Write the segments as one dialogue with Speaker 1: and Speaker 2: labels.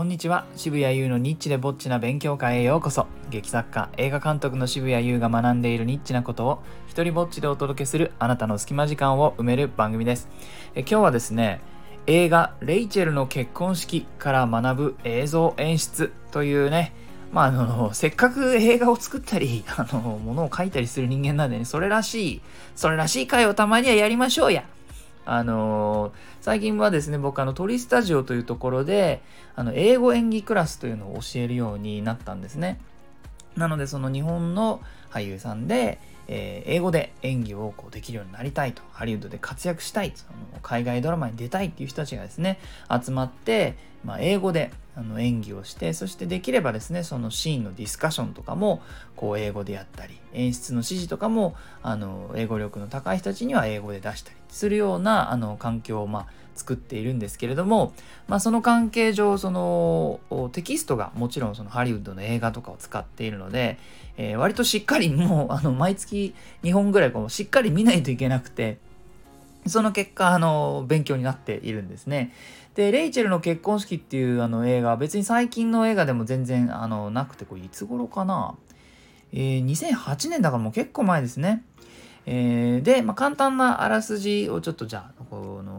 Speaker 1: こんにちは。渋谷優のニッチでぼっちな勉強会へようこそ。劇作家映画監督の渋谷優が学んでいるニッチなことを一人ぼっちでお届けするあなたの隙間時間を埋める番組です。え今日はですね映画「レイチェルの結婚式」から学ぶ映像演出というねまあ、あの、せっかく映画を作ったり、あの、ものを書いたりする人間なんでね、それらしい、それらしい回をたまにはやりましょうや。あのー、最近はですね、僕あの、鳥スタジオというところで、あの、英語演技クラスというのを教えるようになったんですね。なので、その日本の俳優さんで、えー、英語で演技をこうできるようになりたいと、ハリウッドで活躍したい、その海外ドラマに出たいっていう人たちがですね、集まって、まあ、英語であの演技をして、そしてできればですね、そのシーンのディスカッションとかも、こう英語でやったり、演出の指示とかも、あの、英語力の高い人たちには英語で出したりするような、あの、環境を、まあ、作っているんですけれども、まあ、その関係上そのテキストがもちろんそのハリウッドの映画とかを使っているので、えー、割としっかりもう あの毎月2本ぐらいこうしっかり見ないといけなくてその結果あの勉強になっているんですね。でレイチェルの結婚式っていうあの映画別に最近の映画でも全然あのなくてこれいつ頃かな、えー、2008年だからもう結構前ですね。えー、で、まあ、簡単なあらすじをちょっとじゃあこの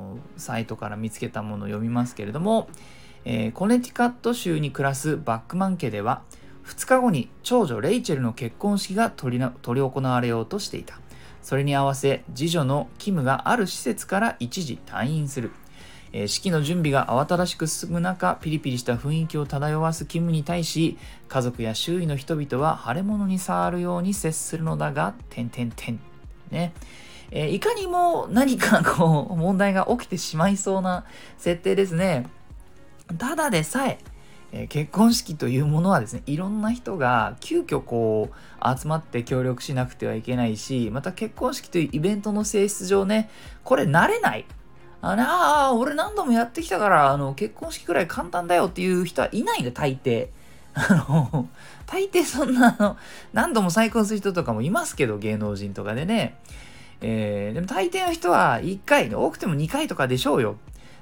Speaker 1: サイトから見つけたものを読みますけれども、えー、コネティカット州に暮らすバックマン家では2日後に長女レイチェルの結婚式が執り行われようとしていた。それに合わせ次女のキムがある施設から一時退院する、えー、式の準備が慌ただしく進む中ピリピリした雰囲気を漂わすキムに対し家族や周囲の人々は腫れ物に触るように接するのだが点点点ね。えー、いかにも何かこう問題が起きてしまいそうな設定ですね。ただでさええー、結婚式というものはですねいろんな人が急遽こう集まって協力しなくてはいけないしまた結婚式というイベントの性質上ねこれ慣れない。あれあ俺何度もやってきたからあの結婚式くらい簡単だよっていう人はいないんだ大抵。大抵そんなの何度も再婚する人とかもいますけど芸能人とかでね。えー、でも大抵の人は1回、多くても2回とかでしょうよ。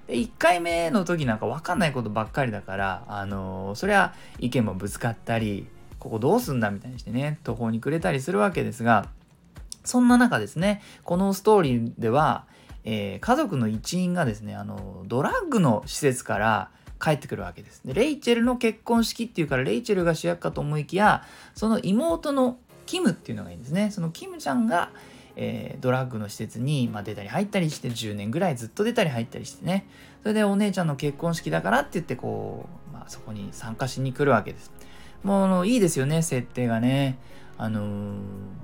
Speaker 1: で1回目の時なんか分かんないことばっかりだから、あのー、そりゃ意見もぶつかったり、ここどうすんだみたいにしてね、途方に暮れたりするわけですが、そんな中ですね、このストーリーでは、えー、家族の一員がですね、あのドラッグの施設から帰ってくるわけです。で、レイチェルの結婚式っていうから、レイチェルが主役かと思いきや、その妹のキムっていうのがいいんですね。そのキムちゃんが、えー、ドラッグの施設に、まあ、出たり入ったりして10年ぐらいずっと出たり入ったりしてね。それでお姉ちゃんの結婚式だからって言ってこう、まあ、そこに参加しに来るわけです。もういいですよね設定がね。あのー、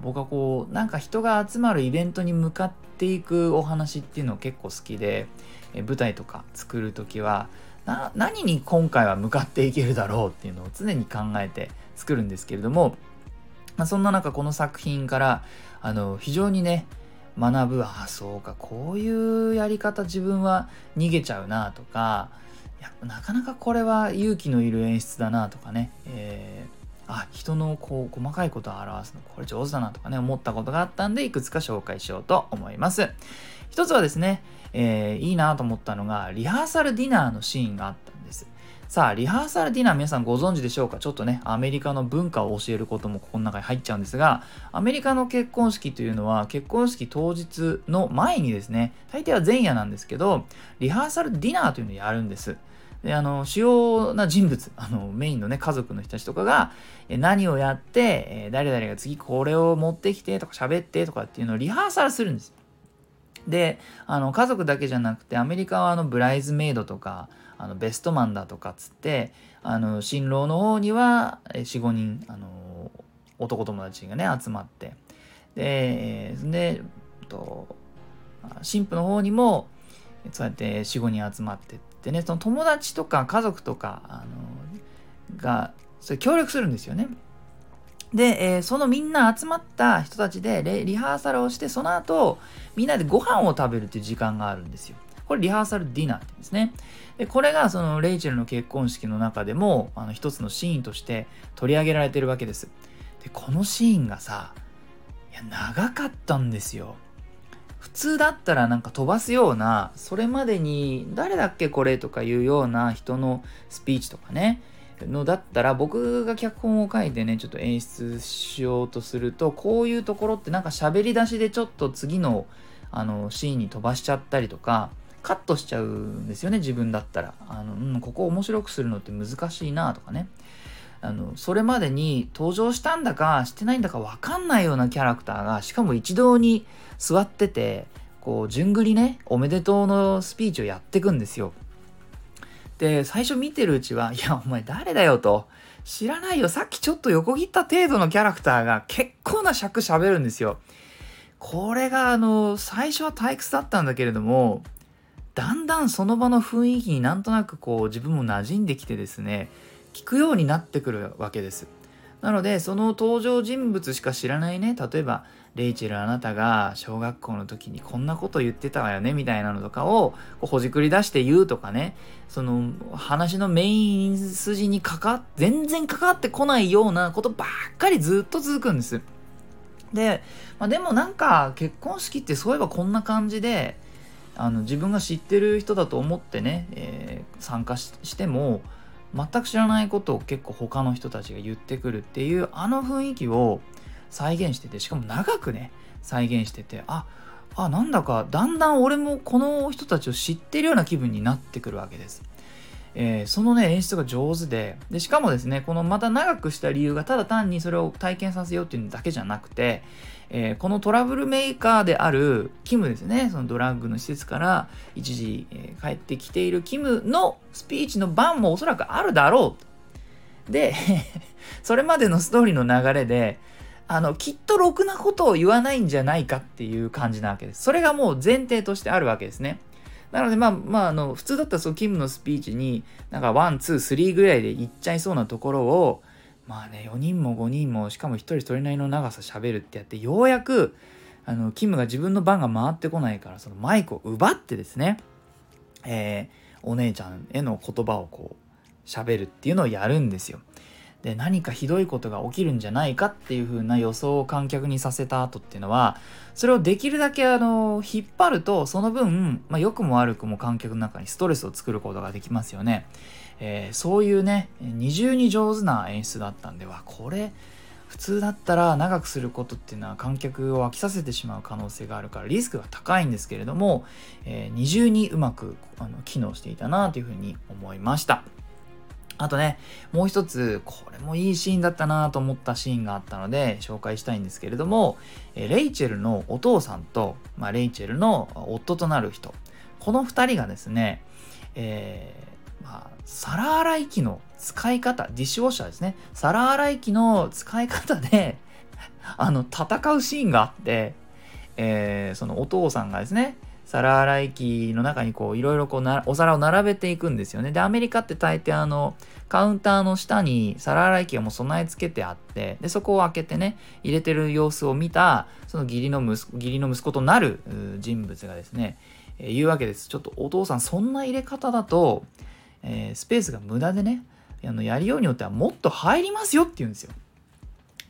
Speaker 1: 僕はこうなんか人が集まるイベントに向かっていくお話っていうの結構好きで、え舞台とか作る時は何に今回は向かっていけるだろうっていうのを常に考えて作るんですけれどもまあ、そんな中この作品からあの非常にね学ぶああそうかこういうやり方自分は逃げちゃうなとかいやなかなかこれは勇気のいる演出だなとかね、えー、あ人のこう細かいことを表すのこれ上手だなとかね思ったことがあったんでいくつか紹介しようと思います。一つはですね、えー、いいなと思ったのがリハーサルディナーのシーンがあった。さあ、リハーサルディナー皆さんご存知でしょうか？ちょっとね、アメリカの文化を教えることもここの中に入っちゃうんですが、アメリカの結婚式というのは結婚式当日の前にですね、大抵は前夜なんですけど、リハーサルディナーというのをやるんです。であの主要な人物 あのメインのね家族の人たちとかが何をやって、え誰々が次これを持ってきてとか喋ってとかっていうのをリハーサルするんです。であの家族だけじゃなくてアメリカはあのブライズメイドとかあのベストマンだとかっつってあの新郎の方には45人あの男友達がね集まってででと新婦の方にもそうやって45人集まってってねその友達とか家族とかあのがそれ協力するんですよね。で、えー、そのみんな集まった人たちでリハーサルをしてその後みんなでご飯を食べるっていう時間があるんですよ。これリハーサルディナーって言うんですね。で、これがそのレイチェルの結婚式の中でも、あの一つのシーンとして取り上げられてるわけです。で、このシーンがさ、いや、長かったんですよ。普通だったらなんか飛ばすようなそれまでに誰だっけこれとかいうような人のスピーチとかねのだったら僕が脚本を書いてねちょっと演出しようとするとこういうところってなんか喋り出しでちょっと次のあのシーンに飛ばしちゃったりとかカットしちゃうんですよね自分だったら。あの、うん、ここ面白くするのって難しいなとかね。あのそれまでに登場したんだかしてないんだか分かんないようなキャラクターがしかも一堂に座っててこう順繰りねおめでとうのスピーチをやってくんですよ。で最初見てるうちはいやお前誰だよと。知らないよ。さっきちょっと横切った程度のキャラクターが結構な尺喋るんですよ。これがあの最初は退屈だったんだけれどもだんだんその場の雰囲気になんとなくこう自分も馴染んできてですね聞くようになってくるわけです。なのでその登場人物しか知らないね例えばレイチェルあなたが小学校の時にこんなこと言ってたわよねみたいなのとかをほじくり出して言うとかねその話のメイン筋にかか全然関わってこないようなことばっかりずっと続くんです。で、まあ、でもなんか結婚式ってそういえばこんな感じであの自分が知ってる人だと思ってね、えー、参加しても全く知らないことを結構他の人たちが言ってくるっていうあの雰囲気を再現しててしかも長くね再現しててああなんだかだんだん俺もこの人たちを知ってるような気分になってくるわけです。えー、そのね演出が上手ででしかもですねこのまた長くした理由がただ単にそれを体験させようっていうだけじゃなくて、えー、このトラブルメーカーであるキムですね。そのドラッグの施設から一時、えー、帰ってきているキムのスピーチの番もおそらくあるだろうで それまでのストーリーの流れであのきっとろくなことを言わないんじゃないかっていう感じなわけです。それがもう前提としてあるわけですね。なので、まあ、まあ、あの、普通だったらそのキムのスピーチに、なんか、ワン、ツー、スリーぐらいで言っちゃいそうなところを、まあね、4人も5人も、しかも1人それなりの長さ喋るってやって、ようやく、あの、キムが自分の番が回ってこないから、そのマイクを奪ってですね、えー、お姉ちゃんへの言葉をこう、喋るっていうのをやるんですよ。で何かひどいことが起きるんじゃないかっていう風な予想を観客にさせた後っていうのはそれをできるだけあの引っ張るとその分、まあ、良くも悪くも観客の中にストレスを作ることができますよね、えー、そういうね二重に上手な演出だったんではこれ普通だったら長くすることっていうのは観客を飽きさせてしまう可能性があるからリスクが高いんですけれども、えー、二重にうまくあの機能していたなというふうに思いました。あとね、もう一つ、これもいいシーンだったなと思ったシーンがあったので、紹介したいんですけれども、レイチェルのお父さんと、まあ、レイチェルの夫となる人、この2人がですね、えー、まあ、皿洗い機の使い方、ディッシュウォッシャーですね、皿洗い機の使い方で あの、戦うシーンがあって、えー、そのお父さんがですね、皿洗い機の中にこういろいろこうなお皿を並べていくんですよね。で、アメリカって大抵あのカウンターの下に皿洗い機がもう備え付けてあって、で、そこを開けてね、入れてる様子を見た、その義理の息子義理の息子となる人物がですね、えー、言うわけです。ちょっとお父さんそんな入れ方だと、えー、スペースが無駄でね、あのやりようによってはもっと入りますよって言うんですよ。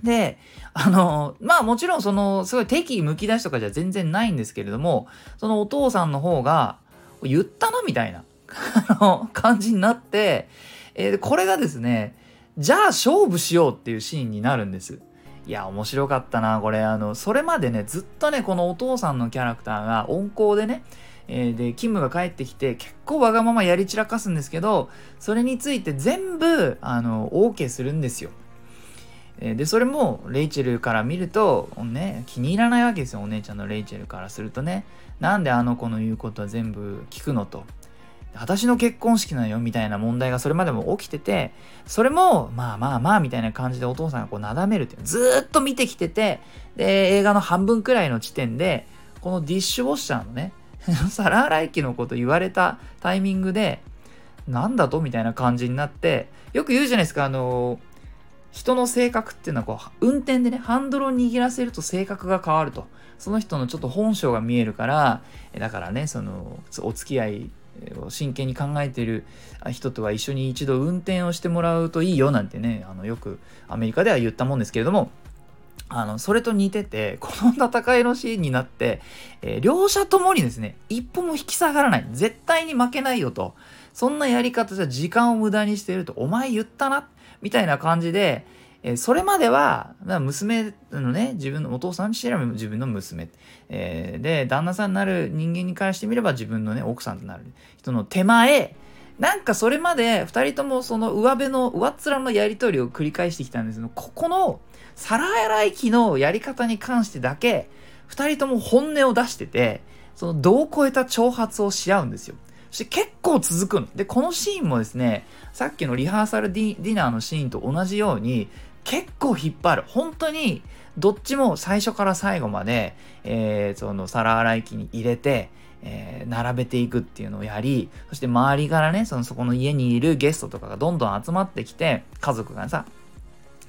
Speaker 1: で、あの、まあもちろんその、すごい敵意むき出しとかじゃ全然ないんですけれども、そのお父さんの方が、言ったなみたいな感じになって、えー、これがですね、じゃあ勝負しようっていうシーンになるんです。いや、面白かったな、これ。あの、それまでね、ずっとね、このお父さんのキャラクターが温厚でね、えー、で、キムが帰ってきて、結構わがままやり散らかすんですけど、それについて全部、あの、OK するんですよ。で、それもレイチェルから見ると、ね、気に入らないわけですよ、お姉ちゃんのレイチェルからするとね。なんであの子の言うことは全部聞くのと。私の結婚式なのよみたいな問題がそれまでも起きてて、それも、まあまあまあみたいな感じでお父さんがこうなだめるっていう。ずっと見てきてて、で、映画の半分くらいの地点で、このディッシュウォッシャーのね、皿洗い機のこと言われたタイミングで、なんだと？みたいな感じになって、よく言うじゃないですか、あの人の性格っていうのはこう運転でねハンドルを握らせると性格が変わるとその人のちょっと本性が見えるからだからねそのお付き合いを真剣に考えてる人とは一緒に一度運転をしてもらうといいよなんてねあのよくアメリカでは言ったもんですけれどもあの、それと似てて、この戦いのシーンになって、えー、両者ともにですね、一歩も引き下がらない。絶対に負けないよと。そんなやり方じゃ時間を無駄にしてると、お前言ったなっみたいな感じで、えそれまでは、娘のね、自分のお父さんにしてれば自分の娘。えー、で、旦那さんになる人間に関してみれば自分のね、奥さんとなる人の手前、なんかそれまで2人ともその上辺の上っ面のやり取りを繰り返してきたんですけど、ここの皿洗い機のやり方に関してだけ、2人とも本音を出してて、その度を超えた挑発をし合うんですよ。そして結構続くの。で、このシーンもですね、さっきのリハーサルディナーのシーンと同じように、結構引っ張る。本当に、どっちも最初から最後まで、えー、その皿洗い機に入れて、えー、並べていくっていうのをやり、そして周りからね、そのそこの家にいるゲストとかがどんどん集まってきて、家族がさ、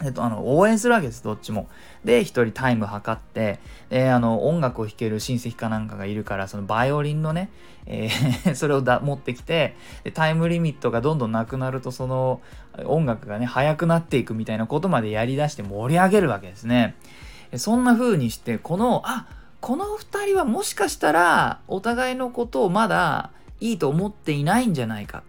Speaker 1: えっと、あの、応援するわけです、どっちも。で、一人タイム測って、で、あの、音楽を弾ける親戚かなんかがいるから、そのバイオリンのね、えー それをだ持ってきてで、タイムリミットがどんどんなくなると、その音楽がね、速くなっていくみたいなことまでやり出して盛り上げるわけですね。そんな風にして、この、あ、この二人はもしかしたら、お互いのことをまだいいと思っていないんじゃないか。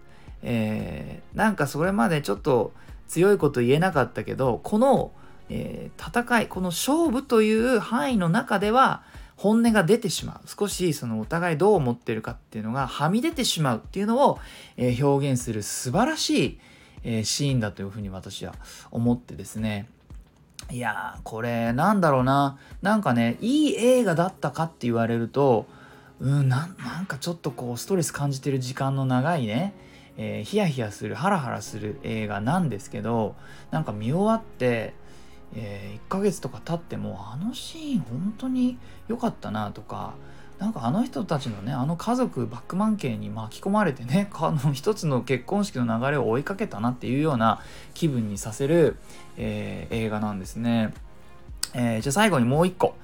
Speaker 1: えー、なんかそれまでちょっと、強いこと言えなかったけどこの、えー、戦いこの勝負という範囲の中では本音が出てしまう。少しそのお互いどう思ってるかっていうのがはみ出てしまうっていうのを、えー、表現する素晴らしい、えー、シーンだというふうに私は思ってですね。いやーこれなんだろうな。なんかねいい映画だったかって言われるとうんなんかちょっとこうストレス感じてる時間の長いねえー、ヒヤヒヤするハラハラする映画なんですけどなんか見終わって、えー、1ヶ月とか経ってもあのシーン本当に良かったなとかなんかあの人たちのねあの家族バックマン系に巻き込まれてね あの一つの結婚式の流れを追いかけたなっていうような気分にさせる、えー、映画なんですね。えー、じゃあ最後にもう一個。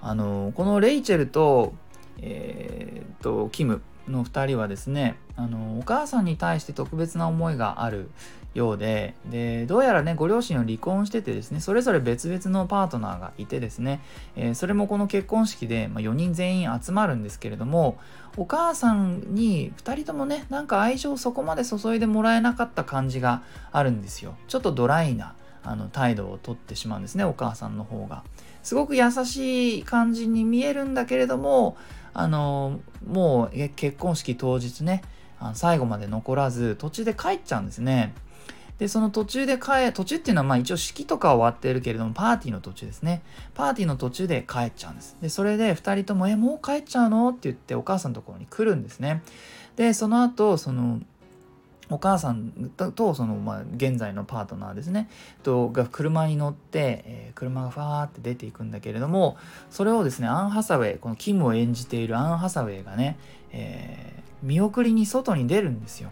Speaker 1: あのこのレイチェルと,、えー、とキムの2人はですねあのお母さんに対して特別な思いがあるようででどうやらねご両親は離婚しててですねそれぞれ別々のパートナーがいてですね、えー、それもこの結婚式で、まあ、4人全員集まるんですけれどもお母さんに2人ともねなんか愛情をそこまで注いでもらえなかった感じがあるんですよ。ちょっとドライなあの態度をとってしまうんですねお母さんの方が。すごく優しい感じに見えるんだけれどもあのもう結婚式当日ね最後まで残らず途中で帰っちゃうんですね。で、その途中で帰、途中っていうのはまあ一応式とか終わってるけれども、パーティーの途中ですね。パーティーの途中で帰っちゃうんです。で、それで2人とも、え、もう帰っちゃうの？って言ってお母さんのところに来るんですね。で、その後、その、お母さんとその、まあ、現在のパートナーですねとが車に乗って、えー、車がファーって出ていくんだけれどもそれをですねアン・ハサウェイこのキムを演じているアン・ハサウェイがね、えー、見送りに外に出るんですよ。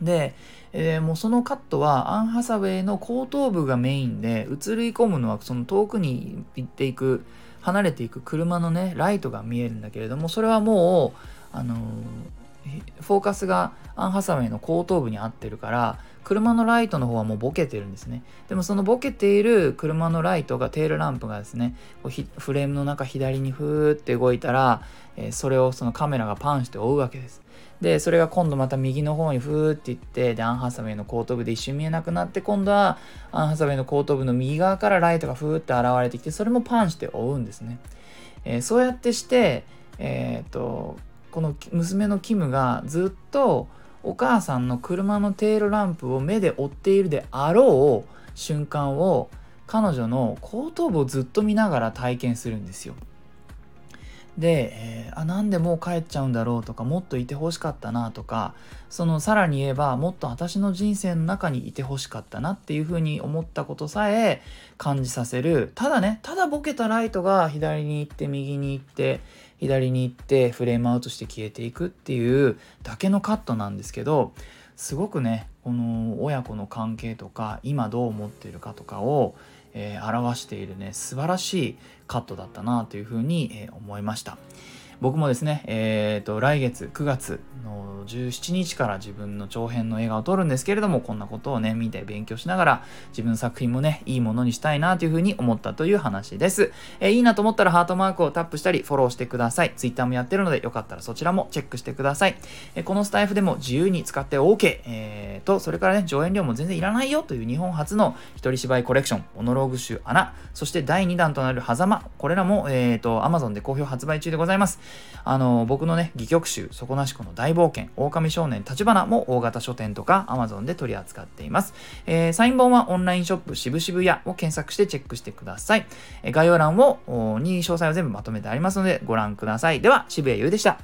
Speaker 1: で、えー、もうそのカットはアン・ハサウェイの後頭部がメインで映り込むのはその遠くに行っていく離れていく車のねライトが見えるんだけれどもそれはもうあのーフォーカスがアン・ハサウェイの後頭部に合ってるから車のライトの方はもうボケてるんですね。でもそのボケている車のライトがテールランプがですねこうフレームの中左にふーって動いたら、えー、それをそのカメラがパンして追うわけです。でそれが今度また右の方にふーっていってでアン・ハサウェイの後頭部で一瞬見えなくなって今度はアン・ハサウェイの後頭部の右側からライトがふーって現れてきてそれもパンして追うんですね、えー、そうやってしてえっ、とこの娘のキムがずっとお母さんの車のテールランプを目で追っているであろう瞬間を彼女の後頭部をずっと見ながら体験するんですよ。で、えー、あなんでもう帰っちゃうんだろうとかもっといてほしかったなとかそのさらに言えばもっと私の人生の中にいてほしかったなっていうふうに思ったことさえ感じさせるただねただボケたライトが左に行って右に行って左に行ってフレームアウトして消えていくっていうだけのカットなんですけどすごくねこの親子の関係とか今どう思ってるかとかを、えー、表しているね素晴らしいカットだったなというふうに、えー、思いました。僕もですね、えっ、ー、と、来月9月の17日から自分の長編の映画を撮るんですけれども、こんなことをね、見て勉強しながら、自分の作品もね、いいものにしたいなというふうに思ったという話です。えー、いいなと思ったらハートマークをタップしたり、フォローしてください。Twitter もやってるので、よかったらそちらもチェックしてください。えー、このスタイフでも自由に使って OK、えー、と、それからね、上演料も全然いらないよという日本初の一人芝居コレクション、モノローグ集穴、そして第2弾となる狭間、これらも、えっ、ー、と、Amazon で好評発売中でございます。あの、僕のね、戯曲集、底なしこの大冒険、狼少年立花も大型書店とか Amazon で取り扱っています。えー、サイン本はオンラインショップしぶしぶ屋を検索してチェックしてください。えー、概要欄をに詳細を全部まとめてありますのでご覧ください。では、渋谷優でした。